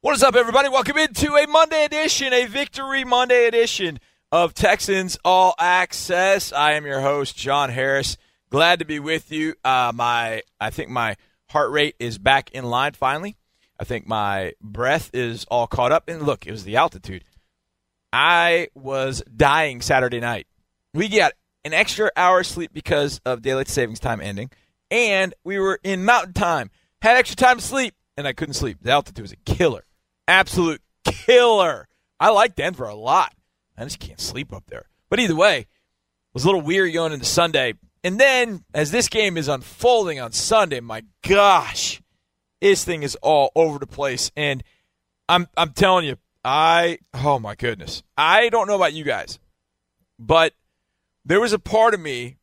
What is up, everybody? Welcome into a Monday edition, a Victory Monday edition of Texans All Access. I am your host, John Harris. Glad to be with you. Uh, my, I think my heart rate is back in line finally. I think my breath is all caught up. And look, it was the altitude. I was dying Saturday night. We got an extra hour sleep because of daylight savings time ending, and we were in mountain time. Had extra time to sleep, and I couldn't sleep. The altitude was a killer, absolute killer. I like Denver a lot. I just can't sleep up there. But either way, it was a little weird going into Sunday. And then, as this game is unfolding on Sunday, my gosh, this thing is all over the place. And I'm I'm telling you, I oh my goodness, I don't know about you guys, but there was a part of me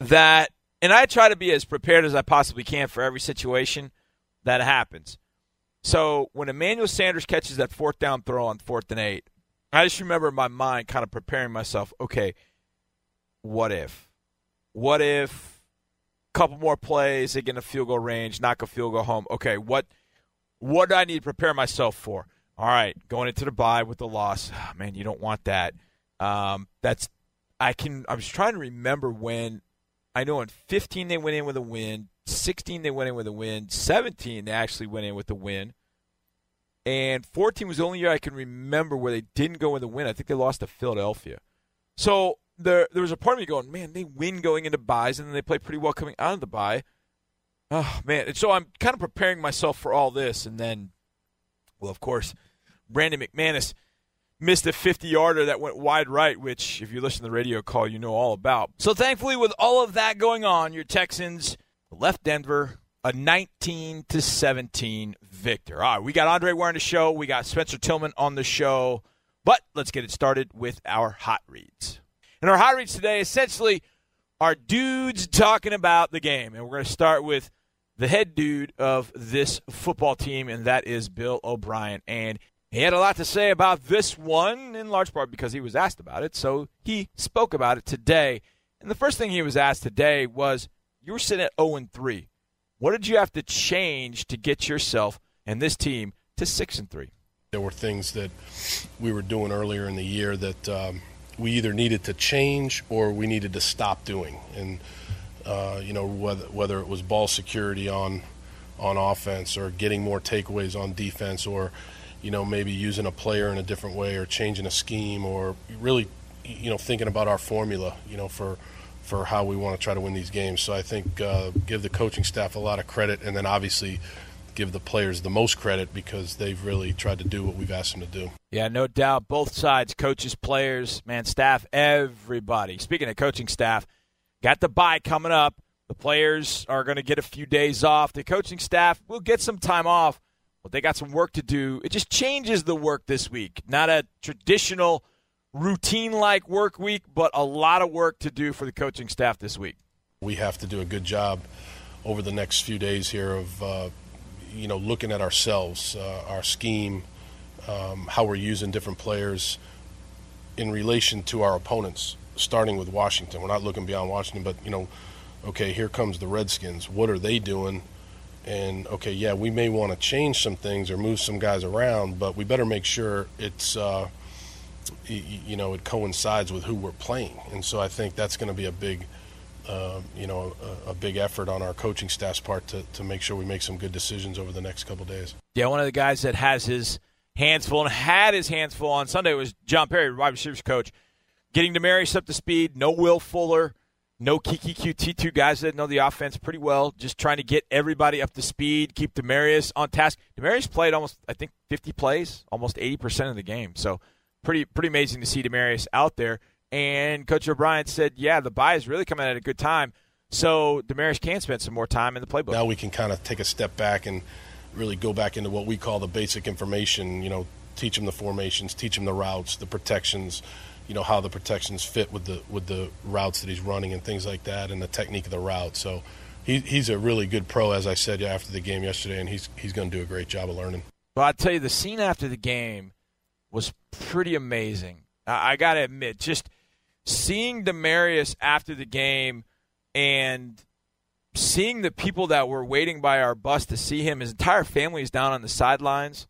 that, and I try to be as prepared as I possibly can for every situation that happens. So when Emmanuel Sanders catches that fourth down throw on fourth and eight, I just remember in my mind kind of preparing myself. Okay, what if? What if? A couple more plays, they get in a field goal range, knock a field goal home. Okay, what? What do I need to prepare myself for? All right, going into the bye with the loss, oh, man, you don't want that. Um, that's I can. I was trying to remember when I know in 15 they went in with a win, 16 they went in with a win, 17 they actually went in with a win, and 14 was the only year I can remember where they didn't go in the win. I think they lost to Philadelphia. So there, there was a part of me going, man, they win going into byes, and then they play pretty well coming out of the bye. Oh man! And so I'm kind of preparing myself for all this, and then, well, of course, Brandon McManus missed a 50 yarder that went wide right, which, if you listen to the radio call, you know all about. So, thankfully, with all of that going on, your Texans left Denver a 19 to 17 victor. All right, we got Andre Ware on the show, we got Spencer Tillman on the show, but let's get it started with our hot reads. And our hot reads today essentially are dudes talking about the game, and we're going to start with the head dude of this football team, and that is Bill O'Brien. And he had a lot to say about this one, in large part because he was asked about it. So he spoke about it today. And the first thing he was asked today was, "You were sitting at 0 3. What did you have to change to get yourself and this team to 6 and 3?" There were things that we were doing earlier in the year that um, we either needed to change or we needed to stop doing. And uh, you know whether whether it was ball security on on offense or getting more takeaways on defense or you know, maybe using a player in a different way or changing a scheme or really, you know, thinking about our formula, you know, for for how we want to try to win these games. So I think uh, give the coaching staff a lot of credit, and then obviously give the players the most credit because they've really tried to do what we've asked them to do. Yeah, no doubt. Both sides, coaches, players, man, staff, everybody. Speaking of coaching staff, got the bye coming up. The players are going to get a few days off. The coaching staff will get some time off but they got some work to do. It just changes the work this week. Not a traditional routine like work week, but a lot of work to do for the coaching staff this week. We have to do a good job over the next few days here of uh, you know looking at ourselves, uh, our scheme, um, how we're using different players in relation to our opponents. Starting with Washington, we're not looking beyond Washington, but you know, okay, here comes the Redskins. What are they doing? and okay, yeah, we may want to change some things or move some guys around, but we better make sure it's uh, you know it coincides with who we're playing, and so I think that's going to be a big. Uh, you know, a, a, big effort on our coaching staff's part to, to make sure we make some good decisions over the next couple days. Yeah, one of the guys that has his hands full and had his hands full on Sunday was John Perry, wide receivers coach, getting Demaryius up to speed. No Will Fuller, no Keke Coutee, two guys that know the offense pretty well, just trying to get everybody up to speed, keep Demaryius on task. Demaryius played almost, I think, 50 plays, almost 80% of the game. So pretty pretty amazing to see Demaryius out there. And Coach O'Brien said, yeah, the bye is really coming at a good time. So Demaryius can spend some more time in the playbook. Now we can kind of take a step back and really go back into what we call the basic information, you know, teach them the formations, teach them the routes, the protections – you know how the protections fit with the with the routes that he's running and things like that, and the technique of the route. So he, he's a really good pro, as I said after the game yesterday, and he's he's going to do a great job of learning. Well, I tell you, the scene after the game was pretty amazing. I, I got to admit, just seeing Demaryius after the game and seeing the people that were waiting by our bus to see him, his entire family is down on the sidelines.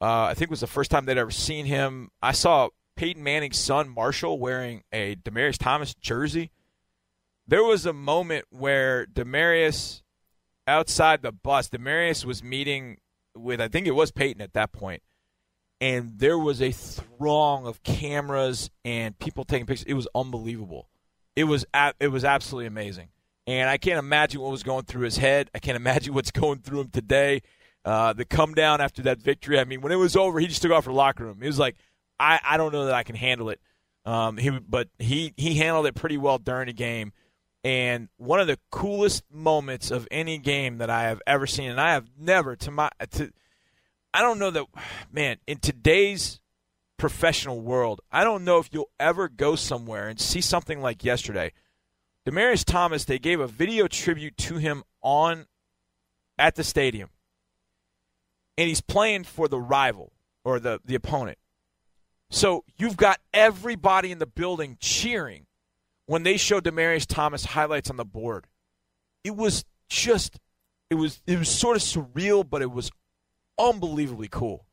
Uh, I think it was the first time they'd ever seen him. I saw Peyton Manning's son Marshall wearing a Demaryius Thomas jersey. There was a moment where Demaryius, outside the bus, Demaryius was meeting with I think it was Peyton at that point, and there was a throng of cameras and people taking pictures. It was unbelievable. It was it was absolutely amazing, and I can't imagine what was going through his head. I can't imagine what's going through him today. Uh, the come down after that victory. I mean, when it was over, he just took off for the locker room. He was like, I, I don't know that I can handle it. Um, he, but he, he handled it pretty well during the game. And one of the coolest moments of any game that I have ever seen, and I have never to my to, I don't know that, man. In today's professional world, I don't know if you'll ever go somewhere and see something like yesterday. Demaryius Thomas, they gave a video tribute to him on at the stadium, and he's playing for the rival or the the opponent. So you've got everybody in the building cheering when they showed Demaryius Thomas highlights on the board. It was just it was it was sort of surreal, but it was unbelievably cool.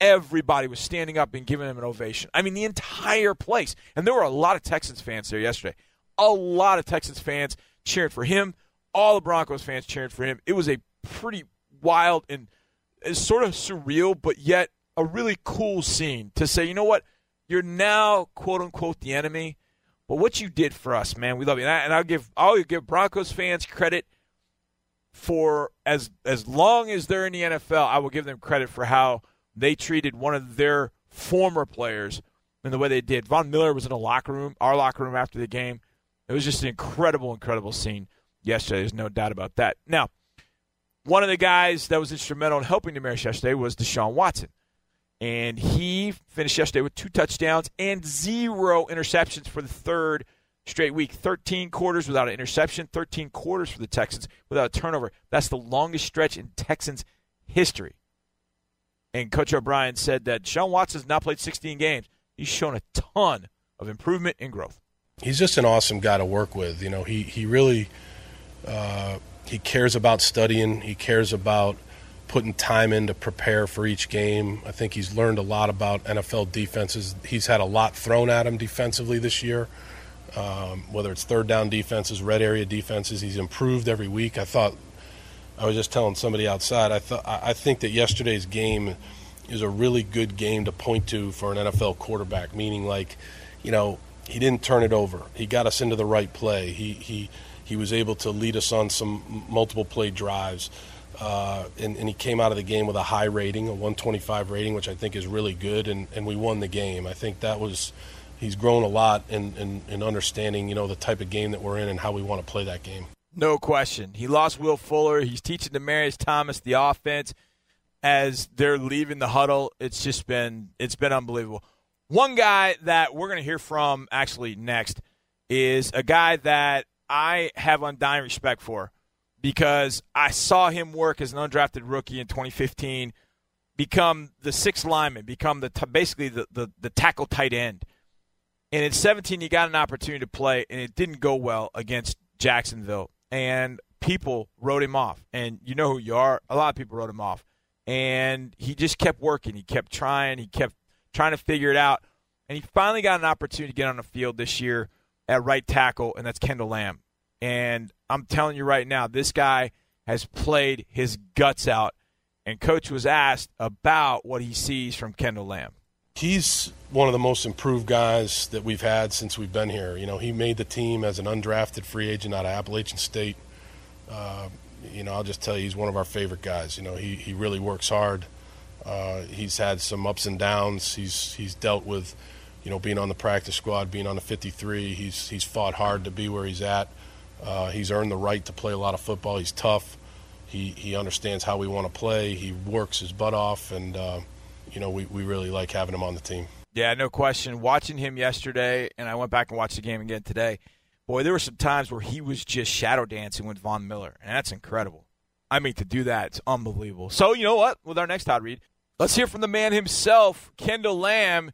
Everybody was standing up and giving him an ovation. I mean, the entire place. And there were a lot of Texans fans there yesterday. A lot of Texans fans cheering for him. All the Broncos fans cheering for him. It was a pretty wild and sort of surreal, but yet a really cool scene to say, you know what, you're now quote unquote the enemy, but what you did for us, man, we love you. And, I, and I'll give I'll give Broncos fans credit for as as long as they're in the NFL, I will give them credit for how they treated one of their former players and the way they did. Von Miller was in a locker room, our locker room after the game. It was just an incredible, incredible scene yesterday. There's no doubt about that. Now, one of the guys that was instrumental in helping the Demaryius yesterday was Deshaun Watson. And he finished yesterday with two touchdowns and zero interceptions for the third straight week. 13 quarters without an interception, 13 quarters for the Texans without a turnover. That's the longest stretch in Texans history. And Coach O'Brien said that Sean Watson's not played 16 games. He's shown a ton of improvement and growth. He's just an awesome guy to work with. You know, he he really uh, he cares about studying. He cares about putting time in to prepare for each game. I think he's learned a lot about NFL defenses. He's had a lot thrown at him defensively this year, um, whether it's third down defenses, red area defenses. He's improved every week. I thought I was just telling somebody outside. I thought I think that yesterday's game is a really good game to point to for an NFL quarterback. Meaning, like, you know, he didn't turn it over. He got us into the right play. He he he was able to lead us on some multiple play drives. Uh, and, and, he came out of the game with a high rating, a 125 rating, which I think is really good, and, and we won the game. I think that was he's grown a lot in, in, in, understanding, you know, the type of game that we're in and how we want to play that game. No question. He lost Will Fuller. He's teaching Demaryius Thomas the offense as they're leaving the huddle. It's just been it's been unbelievable. One guy that we're going to hear from actually next is a guy that I have undying respect for because I saw him work as an undrafted rookie in 2015, become the sixth lineman, become the basically the, the, the tackle tight end. And in 17, he got an opportunity to play, and it didn't go well against Jacksonville. And people wrote him off. And you know who you are. A lot of people wrote him off. And he just kept working. He kept trying. He kept trying to figure it out. And he finally got an opportunity to get on the field this year at right tackle, and that's Kendall Lamm. And I'm telling you right now, this guy has played his guts out. And coach was asked about what he sees from Kendall Lamm. He's one of the most improved guys that we've had since we've been here. You know, he made the team as an undrafted free agent out of Appalachian State. Uh, you know, I'll just tell you, he's one of our favorite guys. You know, he, he really works hard. Uh, he's had some ups and downs. He's he's dealt with, you know, being on the practice squad, being on the 53. He's he's fought hard to be where he's at. Uh, he's earned the right to play a lot of football. He's tough. He he understands how we want to play. He works his butt off, and uh, you know we, we really like having him on the team. Yeah, no question. Watching him yesterday, and I went back and watched the game again today. Boy, there were some times where he was just shadow dancing with Von Miller, and that's incredible. I mean, to do that, it's unbelievable. So, you know what? With our next hot read, let's hear from the man himself, Kendall Lamm.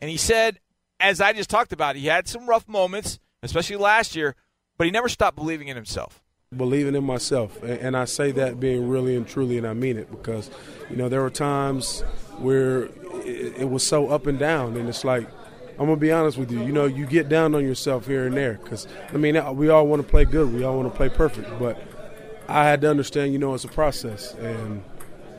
And he said, as I just talked about, he had some rough moments, especially last year, but he never stopped believing in himself. Believing in myself, and I say that being really and truly, and I mean it because, you know, there were times where it, it was so up and down, and it's like I'm gonna be honest with you. You know, you get down on yourself here and there because I mean, we all want to play good, we all want to play perfect, but I had to understand, you know, it's a process, and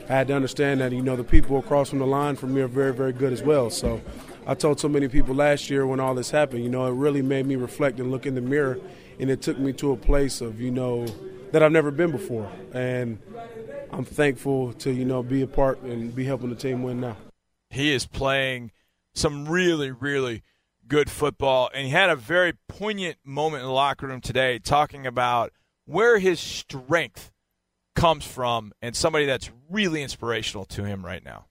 I had to understand that you know the people across from the line from me are very, very good as well. So I told so many people last year when all this happened, you know, it really made me reflect and look in the mirror, and it took me to a place of you know that I've never been before, and I'm thankful to you know be a part and be helping the team win now. He is playing some really, really good football, and he had a very poignant moment in the locker room today, talking about where his strength comes from, and somebody that's really inspirational to him right now.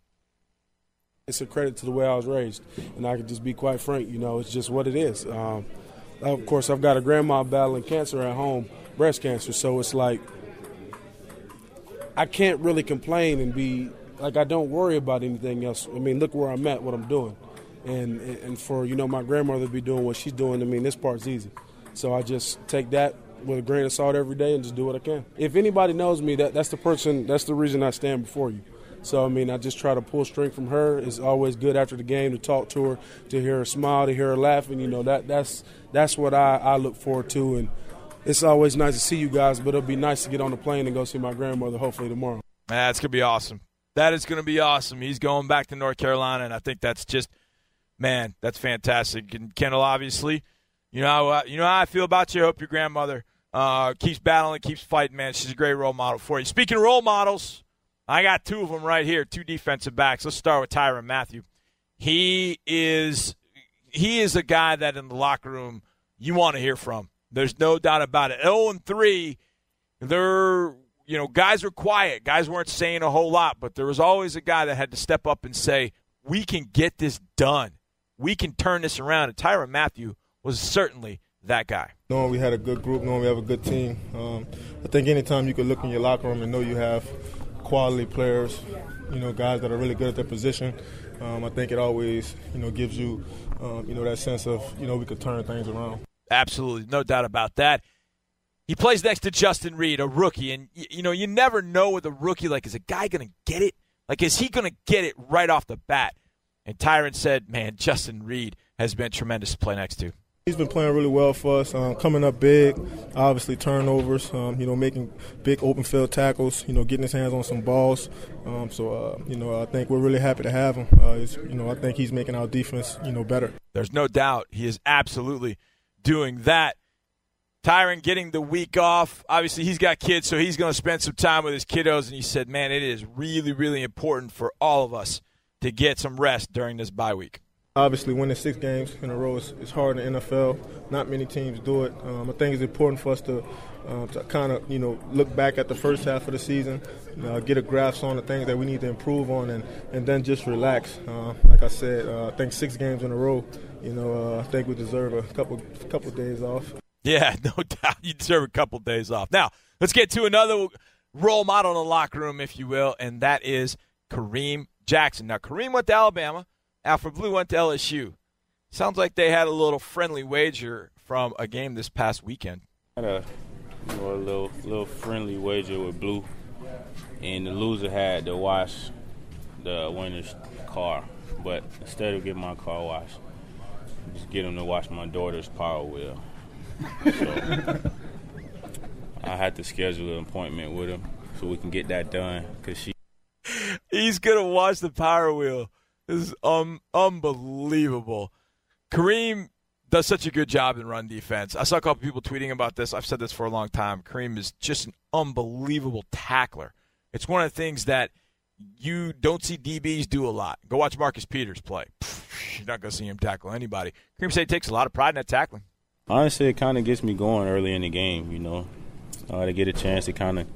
It's a credit to the way I was raised, and I can just be quite frank. You know, it's just what it is. Um, of course, I've got a grandma battling cancer at home, breast cancer, so it's like I can't really complain and be like I don't worry about anything else. I mean, look where I'm at, what I'm doing, and and for you know my grandmother to be doing what she's doing. I mean, this part's easy. So I just take that with a grain of salt every day and just do what I can. If anybody knows me, that that's the person, that's the reason I stand before you. So I mean, I just try to pull strength from her. It's always good after the game to talk to her, to hear her smile, to hear her laughing. You know that that's that's what I, I look forward to, and it's always nice to see you guys. But it'll be nice to get on the plane and go see my grandmother hopefully tomorrow. That's gonna be awesome. That is gonna be awesome. He's going back to North Carolina, and I think that's just man, that's fantastic. And Kendall, obviously, you know you know how I feel about you. I hope your grandmother uh, keeps battling, keeps fighting, man. She's a great role model for you. Speaking of role models, I got two of them right here, two defensive backs. Let's start with Tyrann Mathieu. He is he is a guy that in the locker room you want to hear from. There's no doubt about it. 0 and 3, they're you know, guys were quiet. Guys weren't saying a whole lot, but there was always a guy that had to step up and say, "We can get this done. We can turn this around." And Tyrann Mathieu was certainly that guy. Knowing we had a good group, knowing we have a good team, um, I think anytime you can look in your locker room and know you have quality players, you know, guys that are really good at their position, um, I think it always, you know, gives you, um, you know, that sense of, you know, we could turn things around. Absolutely, no doubt about that. He plays next to Justin Reid, a rookie, and you know you never know with a rookie. Like, is a guy going to get it? Like, is he going to get it right off the bat? And Tyrann said, "Man, Justin Reid has been tremendous to play next to." He's been playing really well for us, um, coming up big, obviously turnovers, um, you know, making big open field tackles, you know, getting his hands on some balls. Um, so, uh, you know, I think we're really happy to have him. Uh, you know, I think he's making our defense, you know, better. There's no doubt he is absolutely doing that. Tyrann getting the week off. Obviously, he's got kids, so he's going to spend some time with his kiddos. And he said, man, it is really, really important for all of us to get some rest during this bye week. Obviously, winning six games in a row is, is hard in the NFL. Not many teams do it. Um, I think it's important for us to, uh, to kind of you know look back at the first half of the season, uh, get a grasp on the things that we need to improve on, and, and then just relax. Uh, like I said, uh, I think six games in a row. You know, uh, I think we deserve a couple couple days off. Yeah, no doubt. You deserve a couple days off. Now, let's get to another role model in the locker room, if you will, and that is Kareem Jackson. Now, Kareem went to Alabama. Alfred Blue went to LSU. Sounds like they had a little friendly wager from a game this past weekend. Had a, you know, a little little friendly wager with Blue, and the loser had to wash the winner's car. But instead of getting my car washed, just get him to watch my daughter's power wheel. So I had to schedule an appointment with him so we can get that done because she. He's gonna watch the power wheel this is um, unbelievable. Kareem does such a good job in run defense. I saw a couple people tweeting about this. I've said this for a long time. Kareem is just an unbelievable tackler. It's one of the things that you don't see DBs do a lot. Go watch Marcus Peters play. You're not going to see him tackle anybody. Said he takes a lot of pride in that tackling. Honestly, it kind of gets me going early in the game, you know. Uh, to get a chance to kind of,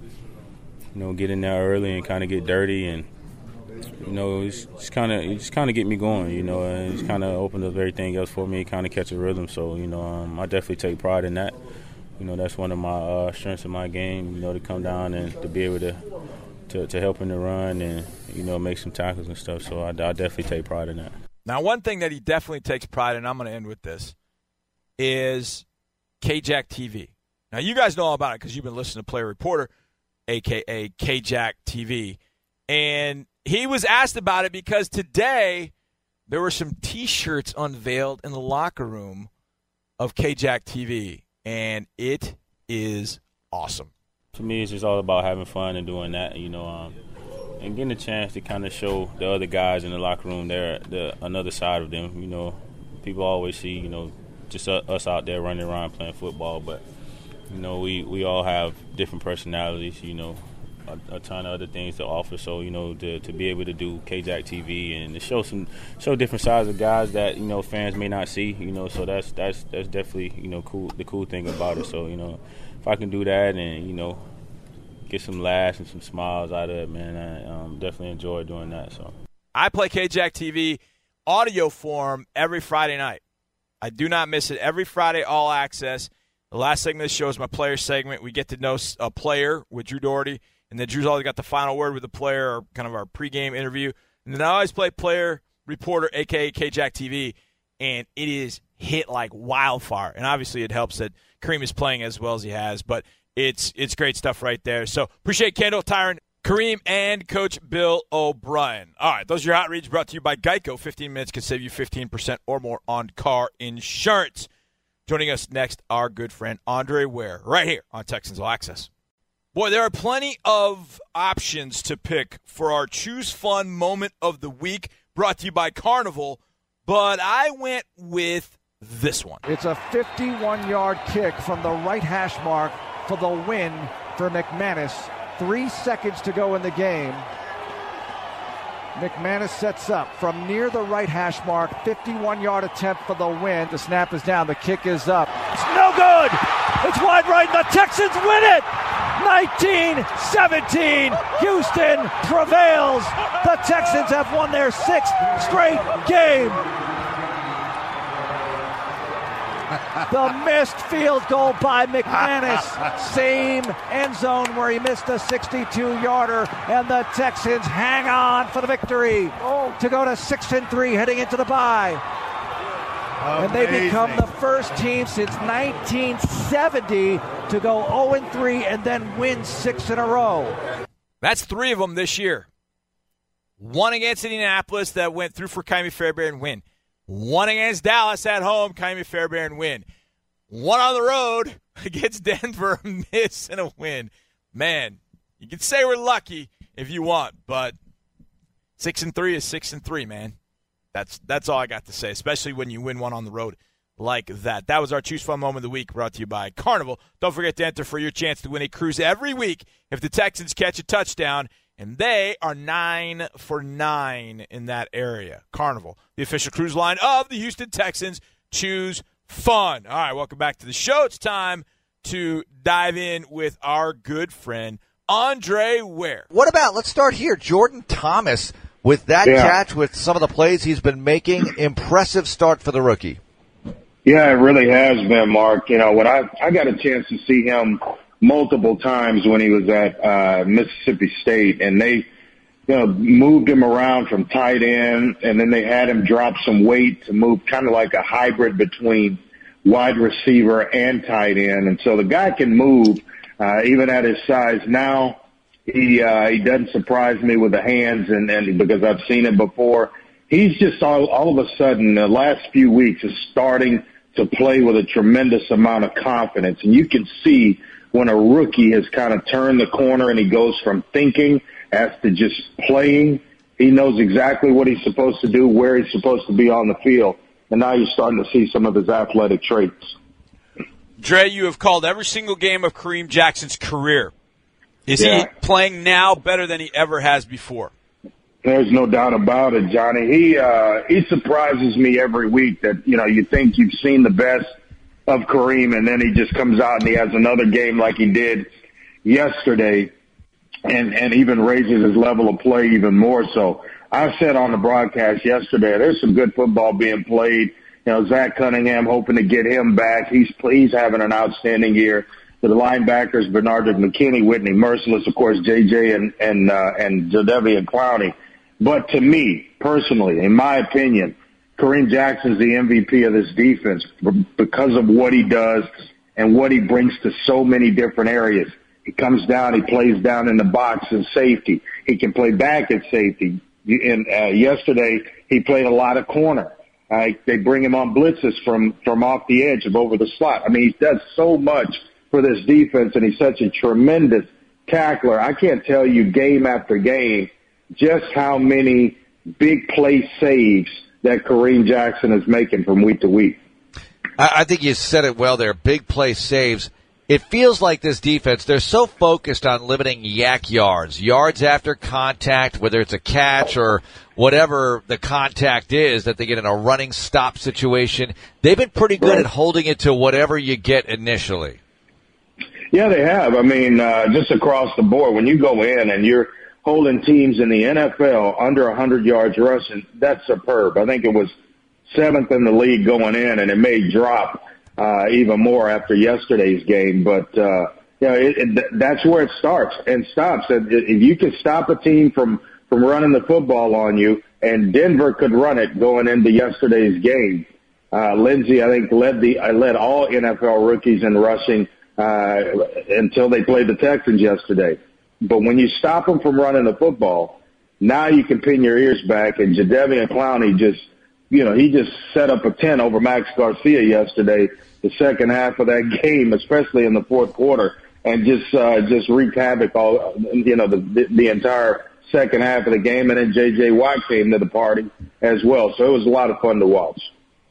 you know, get in there early and kind of get dirty and – you know, it's, it's kind of it's kind of get me going. You know, and it's kind of opened up everything else for me, kind of catch a rhythm. So you know, um, I definitely take pride in that. You know, that's one of my uh, strengths in my game. You know, to come down and to be able to to, to help in the run and you know make some tackles and stuff. So I, I definitely take pride in that. Now, one thing that he definitely takes pride in, I'm going to end with this, is KJack TV. Now, you guys know all about it because you've been listening to Player Reporter, aka KJack TV. And he was asked about it because today there were some T-shirts unveiled in the locker room of KJack TV, and it is awesome. For me, it's just all about having fun and doing that. You know, um, and getting a chance to kind of show the other guys in the locker room there the another side of them. You know, people always see you know just us out there running around playing football, but you know we we all have different personalities. You know, a, a, ton of other things to offer. So you know, to, to be able to do KJack TV and to show some show different sides of guys that you know fans may not see. You know, so that's that's that's definitely you know cool. The cool thing about it. So you know, if I can do that and you know get some laughs and some smiles out of it, man, I um, definitely enjoy doing that. So I play KJack TV audio form every Friday night. I do not miss it. Every Friday, all access. The last segment of the show is my player segment. We get to know a player with Drew Dougherty, and then Drew's always got the final word with the player, or kind of our pregame interview. And then I always play player reporter, aka KJack TV, and it is hit like wildfire. And obviously, it helps that Kareem is playing as well as he has, but it's it's great stuff right there. So appreciate Kendall, Tyrann, Kareem, and Coach Bill O'Brien. All right, those are your hot reads brought to you by Geico. 15 minutes can save you 15% or more on car insurance. Joining us next, our good friend Andre Ware, right here on Texans All Access. Boy, there are plenty of options to pick for our Choose Fun moment of the week brought to you by Carnival, but I went with this one. It's a 51 yard kick from the right hash mark for the win for McManus. Three seconds to go in the game. McManus sets up from near the right hash mark, 51 yard attempt for the win. The snap is down, the kick is up. It's no good! It's wide right, the Texans win it! 1917. Houston prevails. The Texans have won their sixth straight game. The missed field goal by McManus. Same end zone where he missed a 62 yarder, and the Texans hang on for the victory to go to 6 and 3 heading into the bye. And they become the first team since 1970 to go 0 3 and then win six in a row. That's three of them this year. One against Indianapolis that went through for Ka'imi Fairbairn win. One against Dallas at home, Ka'imi Fairbairn win. One on the road against Denver, miss and a win. Man, you can say we're lucky if you want, but six and three is six and three, man. That's that's all I got to say, especially when you win one on the road like that. That was our Choose Fun Moment of the Week brought to you by Carnival. Don't forget to enter for your chance to win a cruise every week if the Texans catch a touchdown, and they are nine for nine in that area. Carnival, the official cruise line of the Houston Texans. Choose fun. All right, welcome back to the show. It's time to dive in with our good friend Andre Ware. What about, let's start here, Jordan Thomas with that yeah. catch, with some of the plays he's been making. Impressive start for the rookie. Yeah, it really has been, Mark. You know, when I I got a chance to see him multiple times when he was at uh, Mississippi State, and they, you know, moved him around from tight end, and then they had him drop some weight to move kind of like a hybrid between wide receiver and tight end, and so the guy can move uh, even at his size. Now he uh, he doesn't surprise me with the hands, and and because I've seen it before. He's just all all of a sudden the last few weeks is starting to play with a tremendous amount of confidence, and you can see when a rookie has kind of turned the corner and he goes from thinking as to just playing. He knows exactly what he's supposed to do, where he's supposed to be on the field, and now you're starting to see some of his athletic traits. Dre, you have called every single game of Kareem Jackson's career. Is yeah. he playing now better than he ever has before? There's no doubt about it, Johnny. He uh, he surprises me every week. That you know you think you've seen the best of Kareem, and then he just comes out and he has another game like he did yesterday, and and even raises his level of play even more. So I said on the broadcast yesterday, there's some good football being played. You know, Zach Cunningham hoping to get him back. He's he's having an outstanding year the linebackers, Benardrick McKinney, Whitney Mercilus, of course, JJ and, and, uh, and Jadeveon Clowney. But to me, personally, in my opinion, Kareem Jackson's the MVP of this defense because of what he does and what he brings to so many different areas. He comes down, he plays down in the box and safety. He can play back at safety. And uh, yesterday he played a lot of corner. Uh, they bring him on blitzes from from off the edge of over the slot. I mean, he does so much for this defense, and he's such a tremendous tackler. I can't tell you game after game just how many big play saves that Kareem Jackson is making from week to week. I think you said it well there. Big play saves. It feels like this defense, they're so focused on limiting YAC yards, yards after contact, whether it's a catch or whatever the contact is that they get in a running stop situation. They've been pretty good right. at holding it to whatever you get initially. Yeah, they have. I mean, uh, just across the board, when you go in and you're holding teams in the NFL under 100 yards rushing, that's superb. I think it was seventh in the league going in, and it may drop uh, even more after yesterday's game. But uh, you know, it, it, that's where it starts and stops. If you can stop a team from from running the football on you, and Denver could run it going into yesterday's game. Uh, Lindsay, I think, led the I led all NFL rookies in rushing uh, until they played the Texans yesterday. But when you stop them from running the football, now you can pin your ears back. And Jadeveon Clowney just, you know, he just set up a 10 over Max Garcia yesterday, the second half of that game, especially in the fourth quarter, and just, uh, just wreaked havoc all, you know, the, the, the entire second half of the game. And then J.J. Watt came to the party as well. So it was a lot of fun to watch.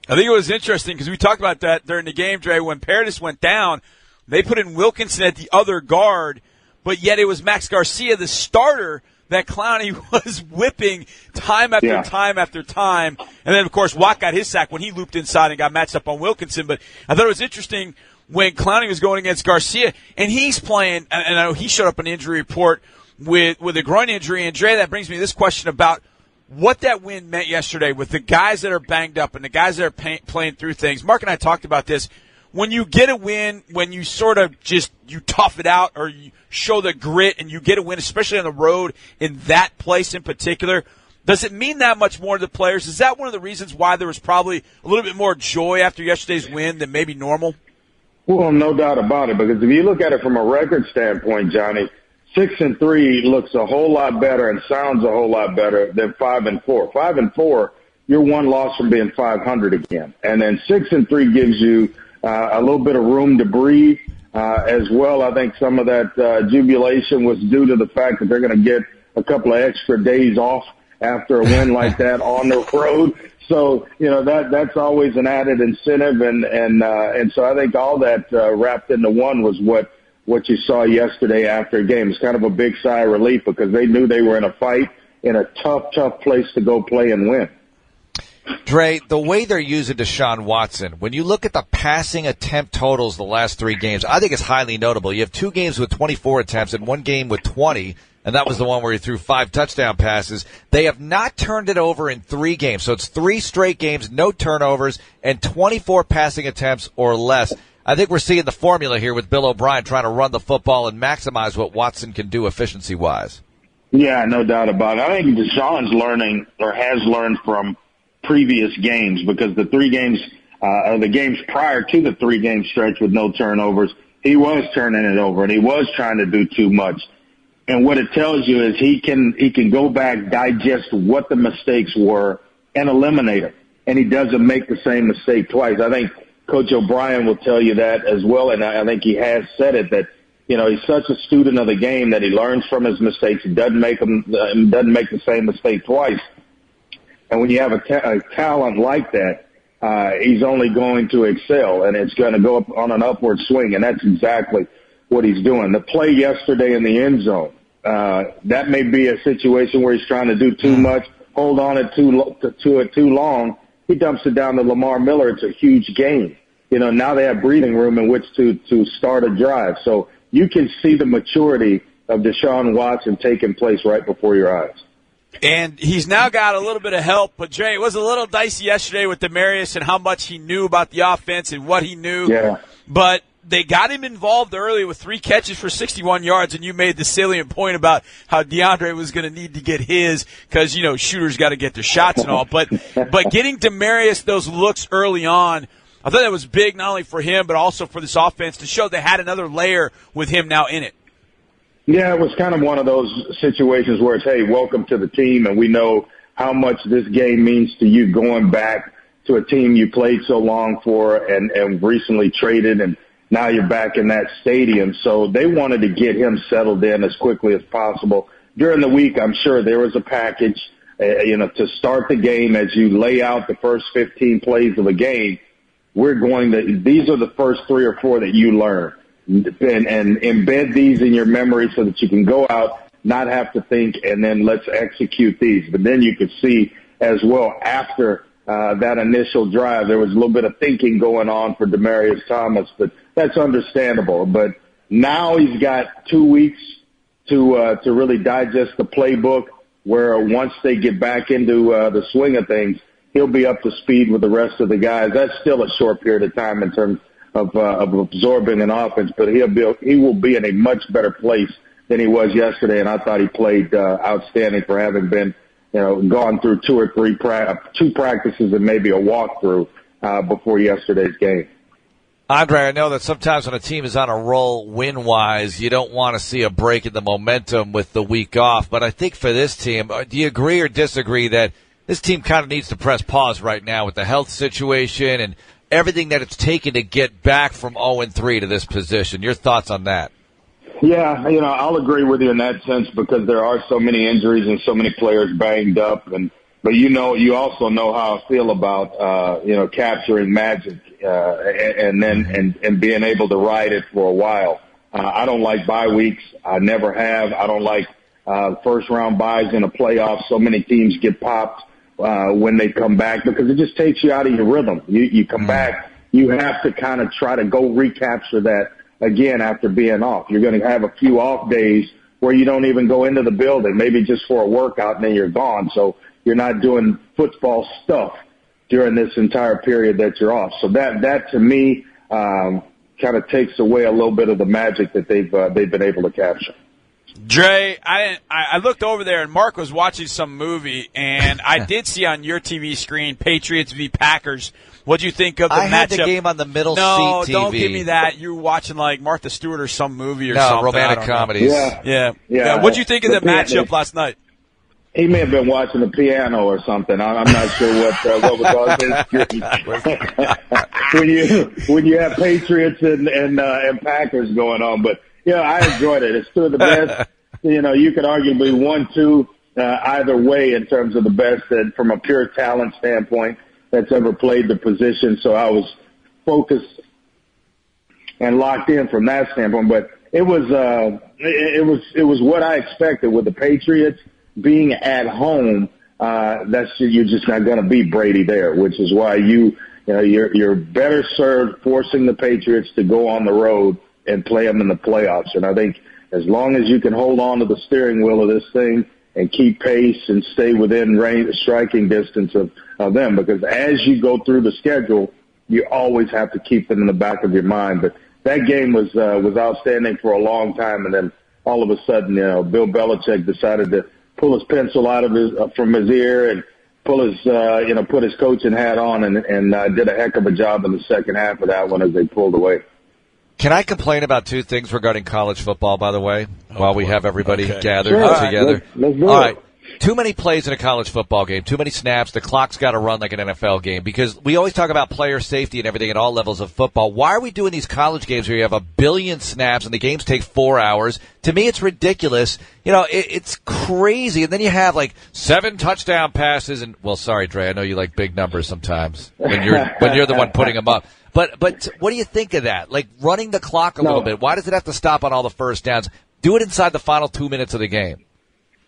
I think it was interesting because we talked about that during the game, Dre, when Paradis went down – they put in Wilkinson at the other guard, but yet it was Max Garcia, the starter, that Clowney was whipping time after yeah. time after time. And then, of course, Watt got his sack when he looped inside and got matched up on Wilkinson. But I thought it was interesting when Clowney was going against Garcia, and he's playing, and I know he showed up an injury report with, with a groin injury. And Dre, that brings me to this question about what that win meant yesterday with the guys that are banged up and the guys that are pay, playing through things. Mark and I talked about this when you get a win, when you sort of just you tough it out or you show the grit and you get a win, especially on the road in that place in particular, does it mean that much more to the players? Is that one of the reasons why there was probably a little bit more joy after yesterday's win than maybe normal? Well, no doubt about it. Because if you look at it from a record standpoint, Johnny, six and three looks a whole lot better and sounds a whole lot better than five and four. Five and four, you're one loss from being 500 again, and then six and three gives you uh, a little bit of room to breathe. Uh, as well, I think some of that uh, jubilation was due to the fact that they're going to get a couple of extra days off after a win like that on the road. So you know that that's always an added incentive, and and uh, and so I think all that uh, wrapped into one was what what you saw yesterday after a game. It's kind of a big sigh of relief because they knew they were in a fight in a tough, tough place to go play and win. Dre, the way they're using Deshaun Watson, when you look at the passing attempt totals the last three games, I think it's highly notable. You have two games with 24 attempts and one game with 20, and that was the one where he threw five touchdown passes. They have not turned it over in three games. So it's three straight games, no turnovers, and 24 passing attempts or less. I think we're seeing the formula here with Bill O'Brien trying to run the football and maximize what Watson can do efficiency wise. Yeah, no doubt about it. I think Deshaun's learning or has learned from – previous games because the three games, uh, the games prior to the three game stretch with no turnovers, he was turning it over and he was trying to do too much. And what it tells you is he can, he can go back, digest what the mistakes were and eliminate them. And he doesn't make the same mistake twice. I think Coach O'Brien will tell you that as well. And I think he has said it that, you know, he's such a student of the game that he learns from his mistakes. He doesn't make them, uh, doesn't make the same mistake twice. And when you have a, ta- a talent like that, uh, he's only going to excel and it's going to go up on an upward swing. And that's exactly what he's doing. The play yesterday in the end zone, uh, that may be a situation where he's trying to do too much, hold on it too, lo- to, to it too long. He dumps it down to Lamar Miller. It's a huge game. You know, now they have breathing room in which to, to start a drive. So you can see the maturity of Deshaun Watson taking place right before your eyes. And he's now got a little bit of help, but Jay, it was a little dicey yesterday with Demaryius and how much he knew about the offense and what he knew. Yeah. But they got him involved early with three catches for 61 yards, and you made the salient point about how DeAndre was going to need to get his because you know shooters got to get their shots and all. But but getting Demaryius those looks early on, I thought that was big not only for him but also for this offense to show they had another layer with him now in it. Yeah, it was kind of one of those situations where it's, hey, welcome to the team, and we know how much this game means to you going back to a team you played so long for and, and recently traded, and now you're back in that stadium. So they wanted to get him settled in as quickly as possible. During the week, I'm sure there was a package, uh, you know, to start the game as you lay out the first 15 plays of a game. We're going to, these are the first three or four that you learn and, and embed these in your memory so that you can go out, not have to think, and then let's execute these. But then you could see as well after uh, that initial drive, there was a little bit of thinking going on for Demaryius Thomas, but that's understandable. But now he's got two weeks to uh, to really digest the playbook. Where once they get back into uh, the swing of things, he'll be up to speed with the rest of the guys. That's still a short period of time in terms of, uh, of absorbing an offense, but he'll be, he will be in a much better place than he was yesterday. And I thought he played, uh, outstanding for having been, you know, gone through two or three, pra- two practices and maybe a walkthrough, uh, before yesterday's game. Andre, I know that sometimes when a team is on a roll win wise, you don't want to see a break in the momentum with the week off. But I think for this team, uh, do you agree or disagree that this team kind of needs to press pause right now with the health situation and everything that it's taken to get back from 0 and 3 to this position. Your thoughts on that? Yeah, you know, I'll agree with you in that sense because there are so many injuries and so many players banged up and but you know, you also know how I feel about uh, you know, capturing magic uh and, then and and being able to ride it for a while. Uh, I don't like bye weeks. I never have. I don't like uh first round byes in a playoff. So many teams get popped uh, when they come back because it just takes you out of your rhythm. You, you come mm. back, you have to kind of try to go recapture that again after being off. You're going to have a few off days where you don't even go into the building, maybe just for a workout and then you're gone. So you're not doing football stuff during this entire period that you're off. So that, that to me, um, kind of takes away a little bit of the magic that they've, uh, they've been able to capture. Dre, I didn't. I, I looked over there, and Mark was watching some movie, and I did see on your TV screen Patriots v Packers. What do you think of the I matchup? had the game on the middle no, seat TV. don't give me that. You were watching like Martha Stewart or some movie or no, something. romantic comedies. Yeah, yeah, yeah. yeah. What do you think of the, the matchup last night? He may have been watching the piano or something. I'm not sure what uh, what was on his when you when you have Patriots and and uh, and Packers going on, but yeah, I enjoyed it. It's two of the best. you know, you could arguably one, two, uh, either way in terms of the best that from a pure talent standpoint that's ever played the position. So I was focused and locked in from that standpoint. But it was, uh, it, it was, it was what I expected with the Patriots being at home. Uh, that's, you're just not going to beat Brady there, which is why you, you know, you're, you're better served forcing the Patriots to go on the road and play them in the playoffs. And I think as long as you can hold on to the steering wheel of this thing and keep pace and stay within range, striking distance of, of them, because as you go through the schedule, you always have to keep it in the back of your mind. But that game was uh, was outstanding for a long time, and then all of a sudden, you know, Bill Belichick decided to pull his pencil out of his uh, from his ear and pull his uh, you know put his coaching hat on and and uh, did a heck of a job in the second half of that one as they pulled away. Can I complain about two things regarding college football, by the way, oh, while we have everybody okay. gathered sure. together? Let's, let's All right. Too many plays in a college football game, too many snaps. The clock's got to run like an NFL game because we always talk about player safety and everything at all levels of football. Why are we doing these college games where you have a billion snaps and the games take four hours? To me, it's ridiculous. You know, it, it's crazy. And then you have like seven touchdown passes and, well, sorry, Dre, I know you like big numbers sometimes when you're, when you're the one putting them up. But but what do you think of that? Like running the clock a no. little bit. Why does it have to stop on all the first downs? Do it inside the final two minutes of the game.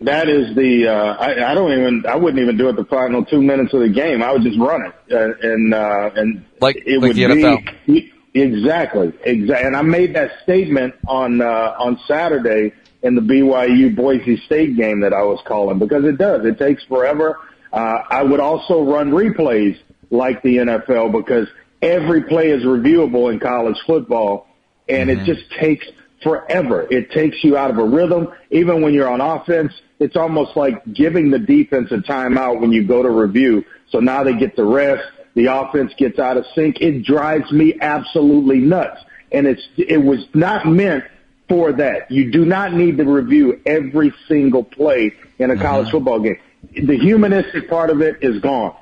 That is the uh, I, I don't even I wouldn't even do it the final two minutes of the game. I would just run it uh, and uh, and like it like would the NFL. be exactly exactly. And I made that statement on uh, on Saturday in the BYU Boise State game that I was calling because it does. It takes forever. Uh, I would also run replays like the NFL because every play is reviewable in college football, and mm-hmm. it just takes forever. It takes you out of a rhythm. Even when you're on offense, it's almost like giving the defense a timeout when you go to review. So now they get to rest. The offense gets out of sync. It drives me absolutely nuts. And it's, it was not meant for that. You do not need to review every single play in a college Mm-hmm. football game. The humanistic part of it is gone.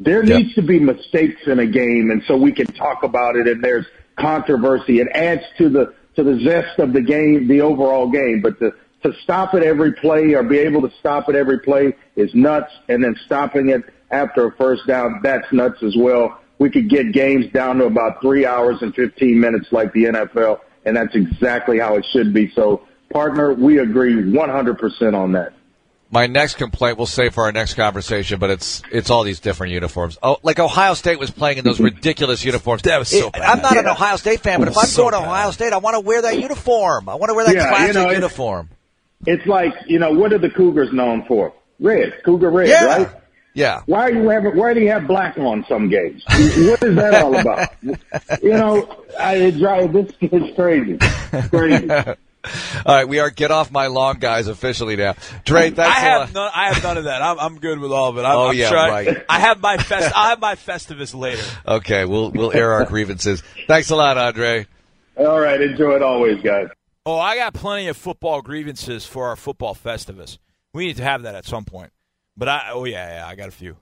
There Yep. needs to be mistakes in a game, and so we can talk about it. And there's controversy. It adds to the to the zest of the game, the overall game. But to to stop at every play or be able to stop at every play is nuts. And then stopping it after a first down, that's nuts as well. We could get games down to about three hours and 15 minutes like the NFL, and that's exactly how it should be. So, partner, we agree 100% on that. My next complaint we'll save for our next conversation, but it's it's all these different uniforms. Oh, like Ohio State was playing in those mm-hmm. ridiculous uniforms. That was so It- bad. I'm not an Ohio State fan, but if I'm So going to. Ohio State, I want to wear that uniform. I want to wear that Yeah, you classic know, it's- uniform. It's like, you know, what are the Cougars known for? Red, Cougar red, Yeah, right? yeah. Why are you having, why do you have black on some games? what is that all about? You know, I it drive this is crazy. Crazy. All right, we are get off my lawn guys officially now. Dre, I thanks a have lot. none. I have none of that. I'm, I'm good with all of it. I'm, Oh, I'm yeah, trying- right. I have my fest. I have my Festivus later. Okay, we'll we'll air our grievances. Thanks a lot, Andre. All right, enjoy it always, guys. Oh, I got plenty of football grievances for our football Festivus. We need to have that at some point. But I, oh yeah, yeah, I got a few.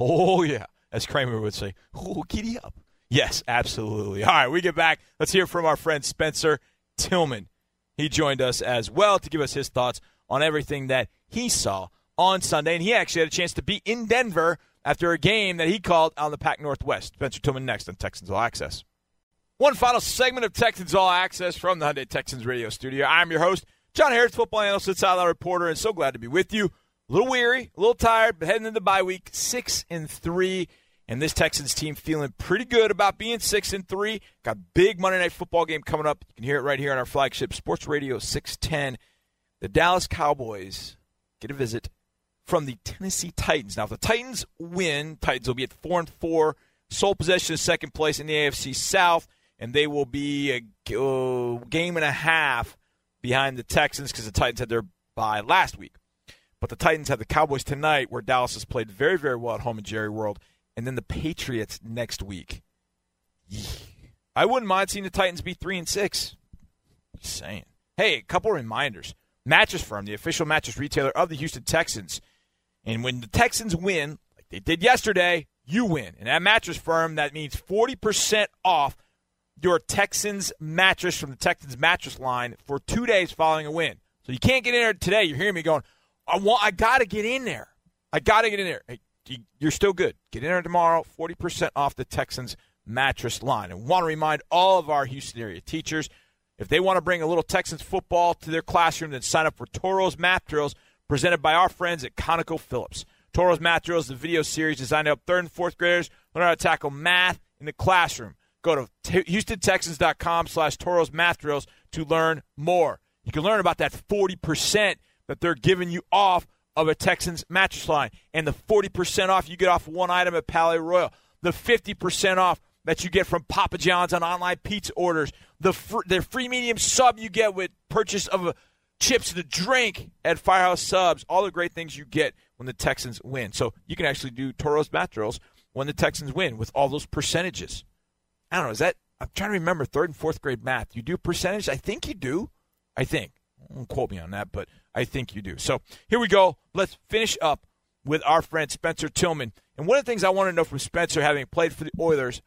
Oh yeah, as Kramer would say. Oh, giddy up. Yes, absolutely. All right, we get back. Let's hear from our friend Spencer Tillman. He joined us as well to give us his thoughts on everything that he saw on Sunday, and he actually had a chance to be in Denver after a game that he called on the Pac Northwest. Spencer Tillman next on Texans All Access. One final segment of Texans All Access from the Hyundai Texans radio studio. I'm your host, John Harris, football analyst and sideline reporter, and so glad to be with you. A little weary, a little tired, but heading into bye week, six and three, and this Texans team feeling pretty good about being six and three. Got big Monday night football game coming up. You can hear it right here on our flagship Sports Radio 610. The Dallas Cowboys get a visit from the Tennessee Titans. Now, if the Titans win, Titans will be at four and four, sole possession of second place in the AFC South, and they will be a game and a half behind the Texans because the Titans had their bye last week. But the Titans have the Cowboys tonight, where Dallas has played very, very well at home in Jerry World, and then the Patriots next week. I wouldn't mind seeing the Titans be three and six. Just saying. Hey, a couple reminders. Mattress Firm, the official mattress retailer of the Houston Texans. And when the Texans win, like they did yesterday, you win. And at Mattress Firm, that means 40% off your Texans mattress from the Texans mattress line for two days following a win. So you can't get in there today. You're hearing me going, I want, I got to get in there. I got to get in there. Hey, you- you're still good. Get in there tomorrow. 40% off the Texans mattress line. And want to remind all of our Houston area teachers if they want to bring a little Texans football to their classroom, then sign up for Toro's Math Drills presented by our friends at ConocoPhillips. Toro's Math Drills is a video series designed to help third and fourth graders learn how to tackle math in the classroom. Go to t- HoustonTexans.com slash Toro's Math Drills to learn more. You can learn about that 40% that they're giving you off of a Texans mattress line and the 40% off you get off one item at Palais Royal, the 50% off that you get from Papa John's on online pizza orders, the fr- the free medium sub you get with purchase of a chips to drink at Firehouse Subs, all the great things you get when the Texans win. So you can actually do Toro's Math Drills when the Texans win with all those percentages. I don't know. Is that? I'm trying to remember third and fourth grade math. You do percentage? I think you do. I think. Don't quote me on that, but I think you do. So here we go. Let's finish up with our friend Spencer Tillman. And one of the things I want to know from Spencer, having played for the Oilers,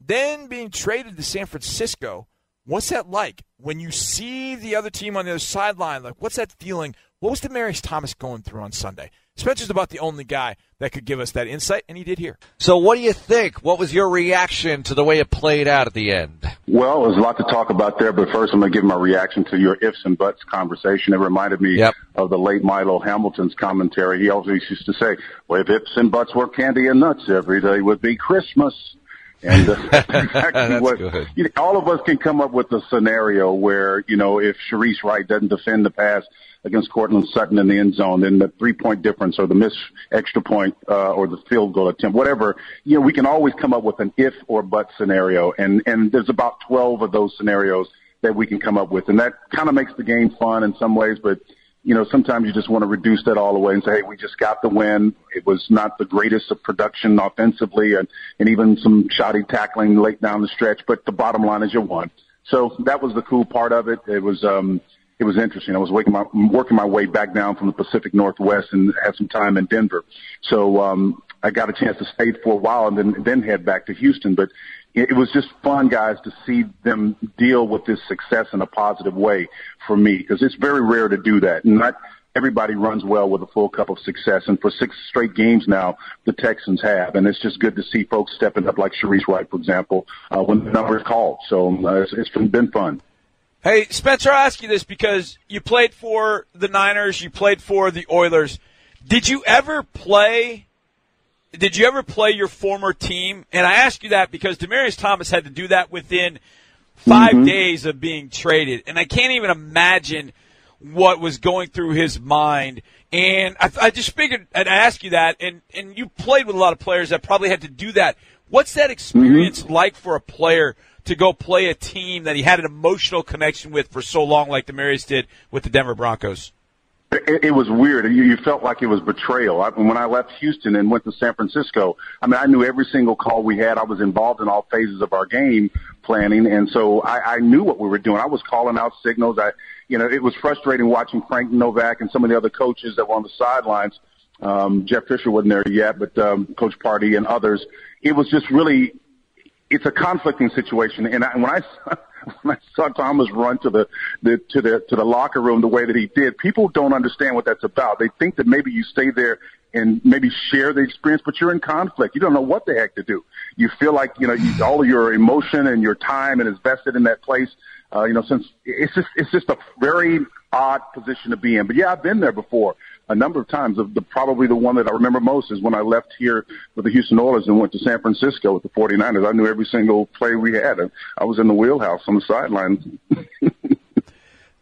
then being traded to San Francisco, what's that like when you see the other team on the other sideline? Like, what's that feeling? What was Demaryius Thomas going through on Sunday? Spencer's about the only guy that could give us that insight, and he did here. So, what do you think? What was your reaction to the way it played out at the end? Well, there's a lot to talk about there, but first I'm going to give my reaction to your ifs and buts conversation. It reminded me Yep. of the late Milo Hamilton's commentary. He always used to say, well, if ifs and buts were candy and nuts, every day would be Christmas. And uh, exactly what good. You know, all of us can come up with a scenario where, you know, if Shareece Wright doesn't defend the pass against Courtland Sutton in the end zone, then the three point difference or the missed extra point, uh, or the field goal attempt, whatever, you know, we can always come up with an if or but scenario. And, and there's about 12 of those scenarios that we can come up with. And that kind of makes the game fun in some ways, but you know, sometimes you just want to reduce that all away and say, hey, we just got the win. It was not the greatest of production offensively and, and even some shoddy tackling late down the stretch, but the bottom line is you won. So that was the cool part of it. It was um, it was interesting. I was working my working my way back down from the Pacific Northwest and had some time in Denver. So um, I got a chance to stay for a while and then then head back to Houston. But it, was just fun, guys, to see them deal with this success in a positive way for me because it's very rare to do that. Not everybody runs well with a full cup of success. And for six straight games now, the Texans have. And it's just good to see folks stepping up like Shareece Wright, for example, uh, when the number is called. So uh, it's, it's been fun. Hey, Spencer, I ask you this because you played for the Niners, you played for the Oilers. Did you ever play? Did you ever play your former team? And I ask you that because Demaryius Thomas had to do that within 5 mm-hmm. days of being traded, and I can't even imagine what was going through his mind. And I, I just figured and I'd ask you that. And and you played with a lot of players that probably had to do that. What's that experience mm-hmm. like for a player to go play a team that he had an emotional connection with for so long, like Demaryius did with the Denver Broncos? It, it was weird. You, you felt like it was betrayal. I, when I left Houston and went to San Francisco, I mean, I knew every single call we had. I was involved in all phases of our game planning, and so I, I knew what we were doing. I was calling out signals. I, you know, it was frustrating watching Frank Novak and some of the other coaches that were on the sidelines. Um, Jeff Fisher wasn't there yet, but um, Coach Pardee and others. It was just really, it's a conflicting situation. And I, when I when I saw Thomas run to the, the to the to the locker room the way that he did, people don't understand what that's about. They think that maybe you stay there and maybe share the experience, but you're in conflict. You don't know what the heck to do. You feel like you know you, all of your emotion and your time and is vested in that place. Uh, you know, since it's just it's just a very odd position to be in. But yeah, I've been there before a number of times. The, the probably the one that I remember most is when I left here with the Houston Oilers and went to San Francisco with the 49ers. I knew every single play we had. I was in the wheelhouse on the sidelines.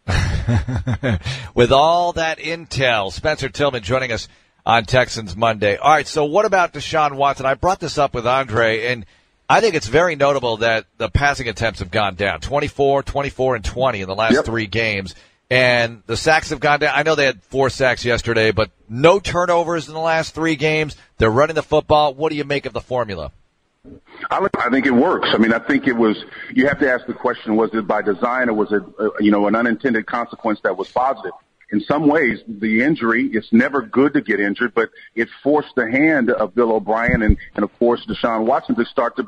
with all that intel, Spencer Tillman joining us on Texans Monday. All right, so what about Deshaun Watson? I brought this up with Andre, and I think it's very notable that the passing attempts have gone down 24, 24, and 20 in the last yep. three games. And the sacks have gone down. I know they had four sacks yesterday, but no turnovers in the last three games. They're running the football. What do you make of the formula? I, I think it works. I mean, I think it was. You have to ask the question: Was it by design, or was it, uh, you know, an unintended consequence that was positive? in some ways, the injury, it's never good to get injured, but it forced the hand of Bill O'Brien and, and of course Deshaun Watson to start to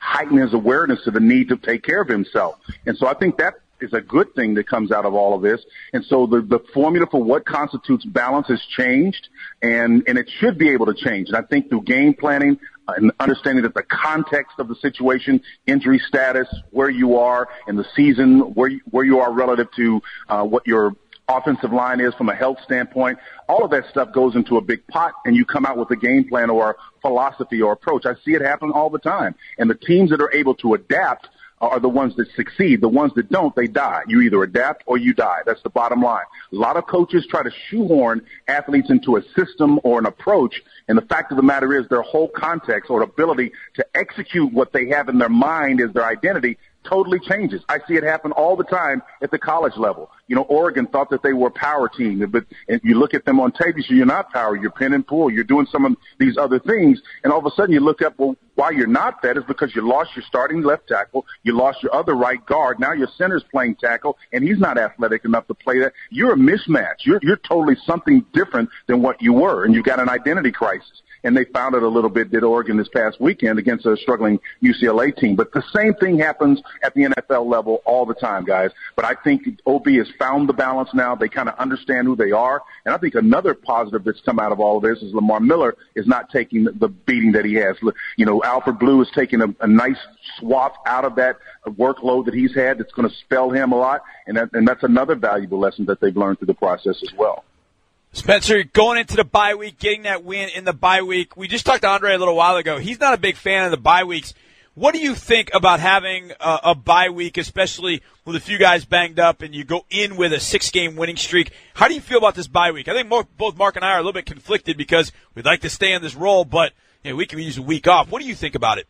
heighten his awareness of the need to take care of himself. And so I think that is a good thing that comes out of all of this. And so the, the formula for what constitutes balance has changed and, and it should be able to change. And I think through game planning, and understanding that the context of the situation, injury status, where you are in the season, where you, where you are relative to uh, what your offensive line is from a health standpoint. All of that stuff goes into a big pot and you come out with a game plan or a philosophy or approach. I see it happen all the time. And the teams that are able to adapt are the ones that succeed. The ones that don't, they die. You either adapt or you die. That's the bottom line. A lot of coaches try to shoehorn athletes into a system or an approach. And the fact of the matter is their whole context or ability to execute what they have in their mind as their identity totally changes. I see it happen all the time at the college level. You know, Oregon thought that they were a power team, but you look at them on tape, you say you're not power. You're pin and pull. You're doing some of these other things, and all of a sudden you look up. Well, why you're not that is because you lost your starting left tackle, you lost your other right guard. Now your center's playing tackle, and he's not athletic enough to play that. You're a mismatch. You're you're totally something different than what you were, and you've got an identity crisis and they found it a little bit, did Oregon this past weekend against a struggling UCLA team. But the same thing happens at the NFL level all the time, guys. But I think OB has found the balance now. They kind of understand who they are. And I think another positive that's come out of all of this is Lamar Miller is not taking the beating that he has. You know, Alfred Blue is taking a, a nice swath out of that workload that he's had that's going to spell him a lot. And, that, and that's another valuable lesson that they've learned through the process as well. Spencer, going into the bye week, getting that win in the bye week. We just talked to Andre a little while ago. He's not a big fan of the bye weeks. What do you think about having a, a bye week, especially with a few guys banged up and you go in with a six game winning streak? How do you feel about this bye week? I think more, both Mark and I are a little bit conflicted because we'd like to stay on this roll, but know, we can use a week off. What do you think about it?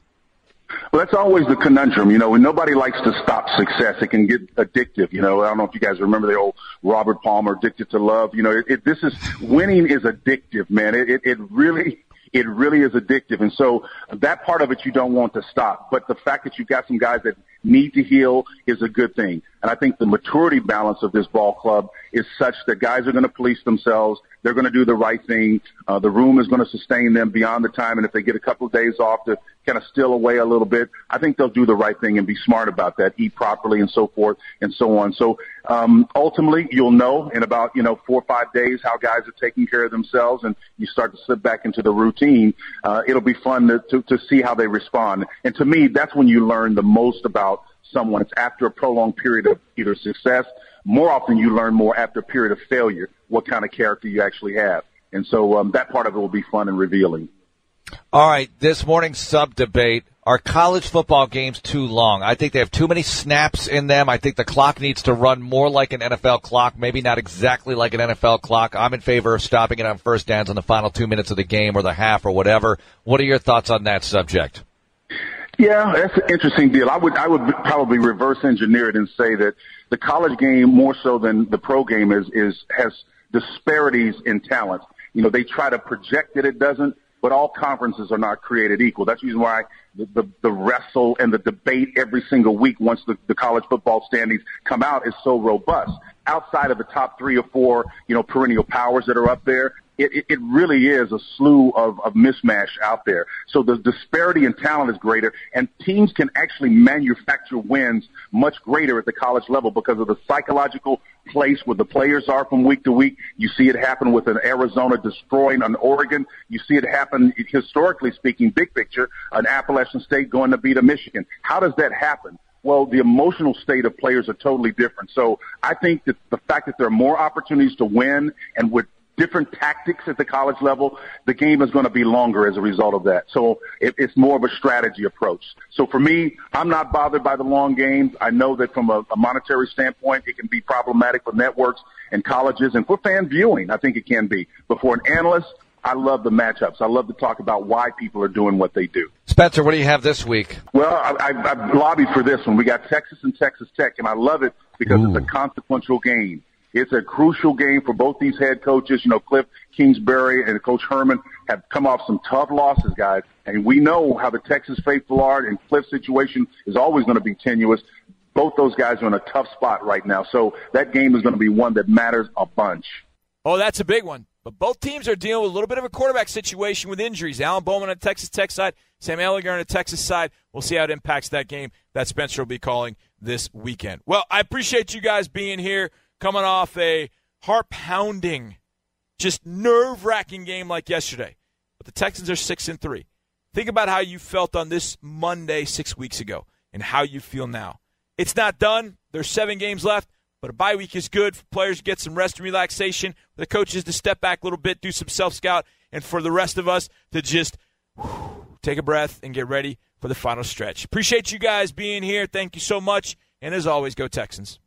Well, that's always the conundrum, you know, when nobody likes to stop success, it can get addictive. You know, I don't know if you guys remember the old Robert Palmer, Addicted to Love. You know, it, it, this is, winning is addictive, man. It, it, it really, it really is addictive. And so that part of it you don't want to stop. But the fact that you've got some guys that need to heal is a good thing. And I think the maturity balance of this ball club is such that guys are going to police themselves. They're going to do the right thing. Uh, the room is going to sustain them beyond the time. And if they get a couple of days off to kind of still away a little bit, I think they'll do the right thing and be smart about that, eat properly and so forth and so on. So, um, ultimately you'll know in about, you know, four or five days how guys are taking care of themselves and you start to slip back into the routine. Uh, it'll be fun to, to, to see how they respond. And to me, that's when you learn the most about someone. It's after a prolonged period of either success. More often you learn more after a period of failure, what kind of character you actually have. And so um, that part of it will be fun and revealing. All right, this morning's sub debate. Are college football games too long? I think they have too many snaps in them. I think the clock needs to run more like an NFL clock, maybe not exactly like an NFL clock. I'm in favor of stopping it on first downs in the final two minutes of the game or the half or whatever. What are your thoughts on that subject? Yeah, that's an interesting deal. I would I would probably reverse engineer it and say that the college game more so than the pro game is is has disparities in talent. You know, they try to project that it doesn't, but all conferences are not created equal. That's the reason why the, the, the wrestle and the debate every single week once the, the college football standings come out is so robust. Outside of the top three or four, you know, perennial powers that are up there, it, it really is a slew of, of mismatch out there. So the disparity in talent is greater, and teams can actually manufacture wins much greater at the college level because of the psychological place where the players are from week to week. You see it happen with an Arizona destroying an Oregon. You see it happen historically speaking, big picture, an Appalachian State going to beat a Michigan. How does that happen? well, the emotional state of players are totally different. So I think that the fact that there are more opportunities to win and with different tactics at the college level, the game is going to be longer as a result of that. So it, it's more of a strategy approach. So for me, I'm not bothered by the long games. I know that from a, a monetary standpoint, it can be problematic for networks and colleges and for fan viewing. I think it can be. But for an analyst, I love the matchups. I love to talk about why people are doing what they do. Spencer, what do you have this week? Well, I, I, I've lobbied for this one. We got Texas and Texas Tech, and I love it because Ooh. it's a consequential game. It's a crucial game for both these head coaches. You know, Cliff Kingsbury and Coach Herman have come off some tough losses, guys. And we know how the Texas faithful are, and Cliff's situation is always going to be tenuous. Both those guys are in a tough spot right now. So that game is going to be one that matters a bunch. Oh, that's a big one. But both teams are dealing with a little bit of a quarterback situation with injuries. Alan Bowman on the Texas Tech side, Sam Ehlinger on the Texas side. We'll see how it impacts that game that Spencer will be calling this weekend. Well, I appreciate you guys being here coming off a heart pounding, just nerve wracking game like yesterday. But the Texans are six and three. Think about how you felt on this Monday six weeks ago and how you feel now. It's not done. There's seven games left, but a bye week is good for players to get some rest and relaxation, for the coaches to step back a little bit, do some self scout, and for the rest of us to just whew, take a breath and get ready for the final stretch. Appreciate you guys being here. Thank you so much. And as always, go Texans.